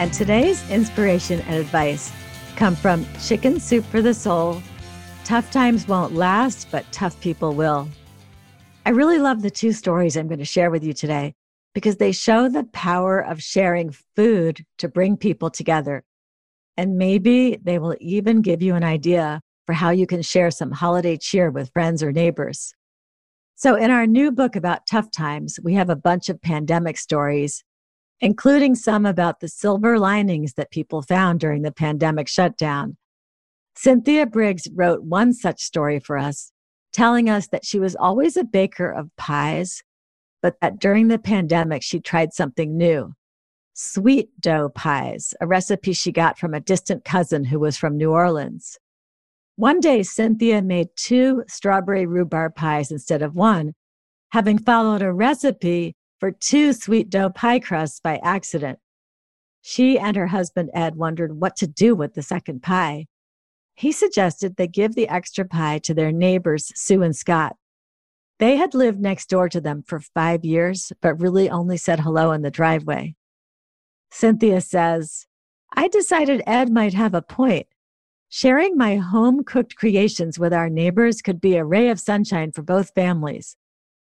And today's inspiration and advice come from Chicken Soup for the Soul. Tough times won't last, but tough people will. I really love the two stories I'm going to share with you today because they show the power of sharing food to bring people together and maybe they will even give you an idea for how you can share some holiday cheer with friends or neighbors. So, in our new book about tough times, we have a bunch of pandemic stories, including some about the silver linings that people found during the pandemic shutdown. Cynthia Briggs wrote one such story for us, telling us that she was always a baker of pies, but that during the pandemic, she tried something new sweet dough pies, a recipe she got from a distant cousin who was from New Orleans. One day, Cynthia made two strawberry rhubarb pies instead of one, having followed a recipe for two sweet dough pie crusts by accident. She and her husband Ed wondered what to do with the second pie. He suggested they give the extra pie to their neighbors, Sue and Scott. They had lived next door to them for five years, but really only said hello in the driveway. Cynthia says, I decided Ed might have a point. Sharing my home cooked creations with our neighbors could be a ray of sunshine for both families.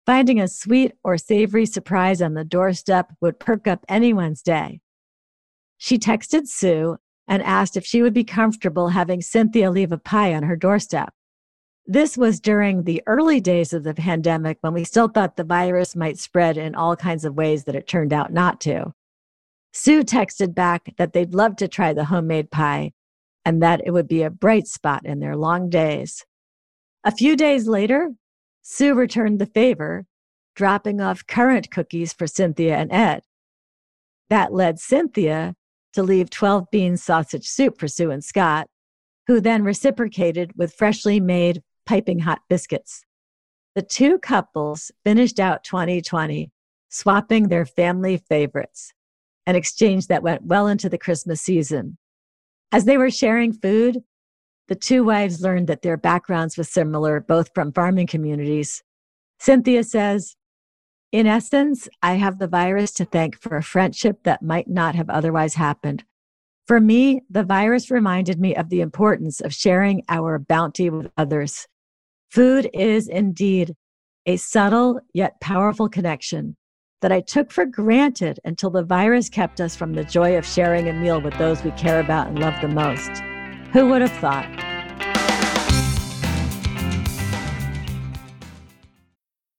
Finding a sweet or savory surprise on the doorstep would perk up anyone's day. She texted Sue and asked if she would be comfortable having Cynthia leave a pie on her doorstep. This was during the early days of the pandemic when we still thought the virus might spread in all kinds of ways that it turned out not to. Sue texted back that they'd love to try the homemade pie and that it would be a bright spot in their long days. A few days later, Sue returned the favor, dropping off currant cookies for Cynthia and Ed. That led Cynthia to leave 12 bean sausage soup for Sue and Scott, who then reciprocated with freshly made piping hot biscuits. The two couples finished out 2020 swapping their family favorites an exchange that went well into the Christmas season. As they were sharing food, the two wives learned that their backgrounds were similar, both from farming communities. Cynthia says, In essence, I have the virus to thank for a friendship that might not have otherwise happened. For me, the virus reminded me of the importance of sharing our bounty with others. Food is indeed a subtle yet powerful connection that I took for granted until the virus kept us from the joy of sharing a meal with those we care about and love the most. Who would have thought?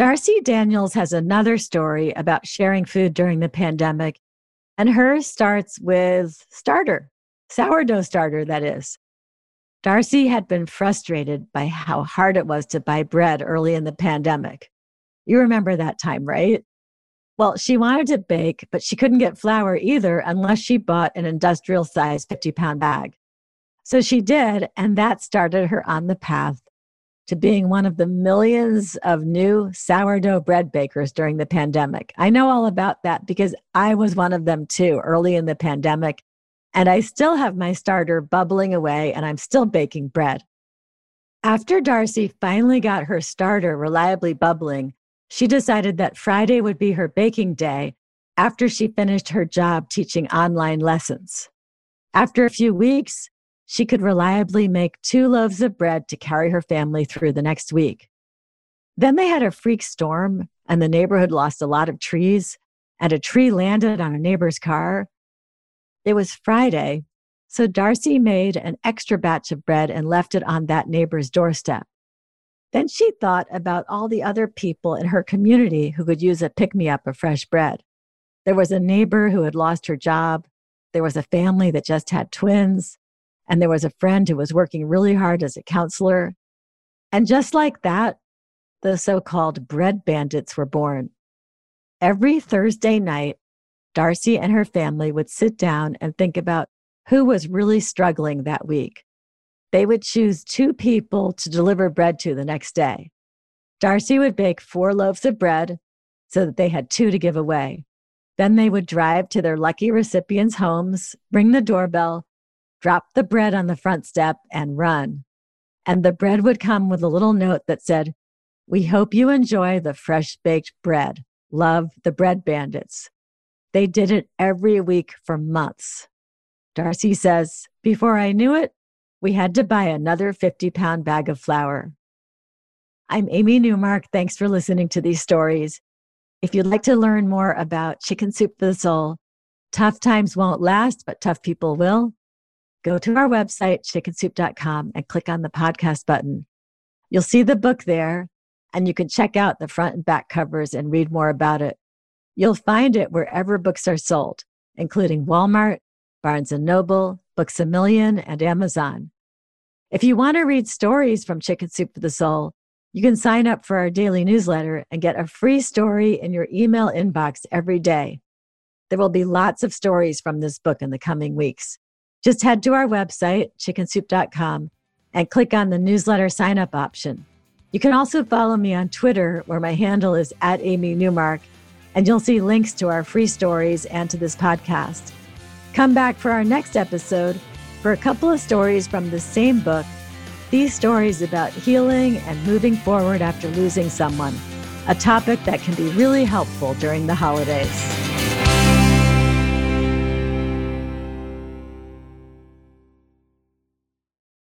Darcy Daniels has another story about sharing food during the pandemic, and hers starts with starter, sourdough starter, that is. Darcy had been frustrated by how hard it was to buy bread early in the pandemic. You remember that time, right? Well, she wanted to bake, but she couldn't get flour either unless she bought an industrial sized 50 pound bag. So she did, and that started her on the path to being one of the millions of new sourdough bread bakers during the pandemic. I know all about that because I was one of them too early in the pandemic. And I still have my starter bubbling away and I'm still baking bread. After Darcy finally got her starter reliably bubbling, she decided that Friday would be her baking day after she finished her job teaching online lessons. After a few weeks, she could reliably make two loaves of bread to carry her family through the next week. Then they had a freak storm, and the neighborhood lost a lot of trees, and a tree landed on a neighbor's car. It was Friday, so Darcy made an extra batch of bread and left it on that neighbor's doorstep. Then she thought about all the other people in her community who could use a pick me up of fresh bread. There was a neighbor who had lost her job. There was a family that just had twins. And there was a friend who was working really hard as a counselor. And just like that, the so called bread bandits were born. Every Thursday night, Darcy and her family would sit down and think about who was really struggling that week. They would choose two people to deliver bread to the next day. Darcy would bake four loaves of bread so that they had two to give away. Then they would drive to their lucky recipients' homes, ring the doorbell, drop the bread on the front step, and run. And the bread would come with a little note that said, We hope you enjoy the fresh baked bread. Love the bread bandits. They did it every week for months. Darcy says, Before I knew it, we had to buy another 50 pound bag of flour. I'm Amy Newmark. Thanks for listening to these stories. If you'd like to learn more about Chicken Soup for the Soul, tough times won't last, but tough people will. Go to our website, chickensoup.com, and click on the podcast button. You'll see the book there, and you can check out the front and back covers and read more about it. You'll find it wherever books are sold, including Walmart, Barnes and Noble, Books a Million, and Amazon. If you want to read stories from Chicken Soup for the Soul, you can sign up for our daily newsletter and get a free story in your email inbox every day. There will be lots of stories from this book in the coming weeks. Just head to our website, chickensoup.com, and click on the newsletter sign up option. You can also follow me on Twitter, where my handle is at Amy Newmark, and you'll see links to our free stories and to this podcast. Come back for our next episode for a couple of stories from the same book these stories about healing and moving forward after losing someone, a topic that can be really helpful during the holidays.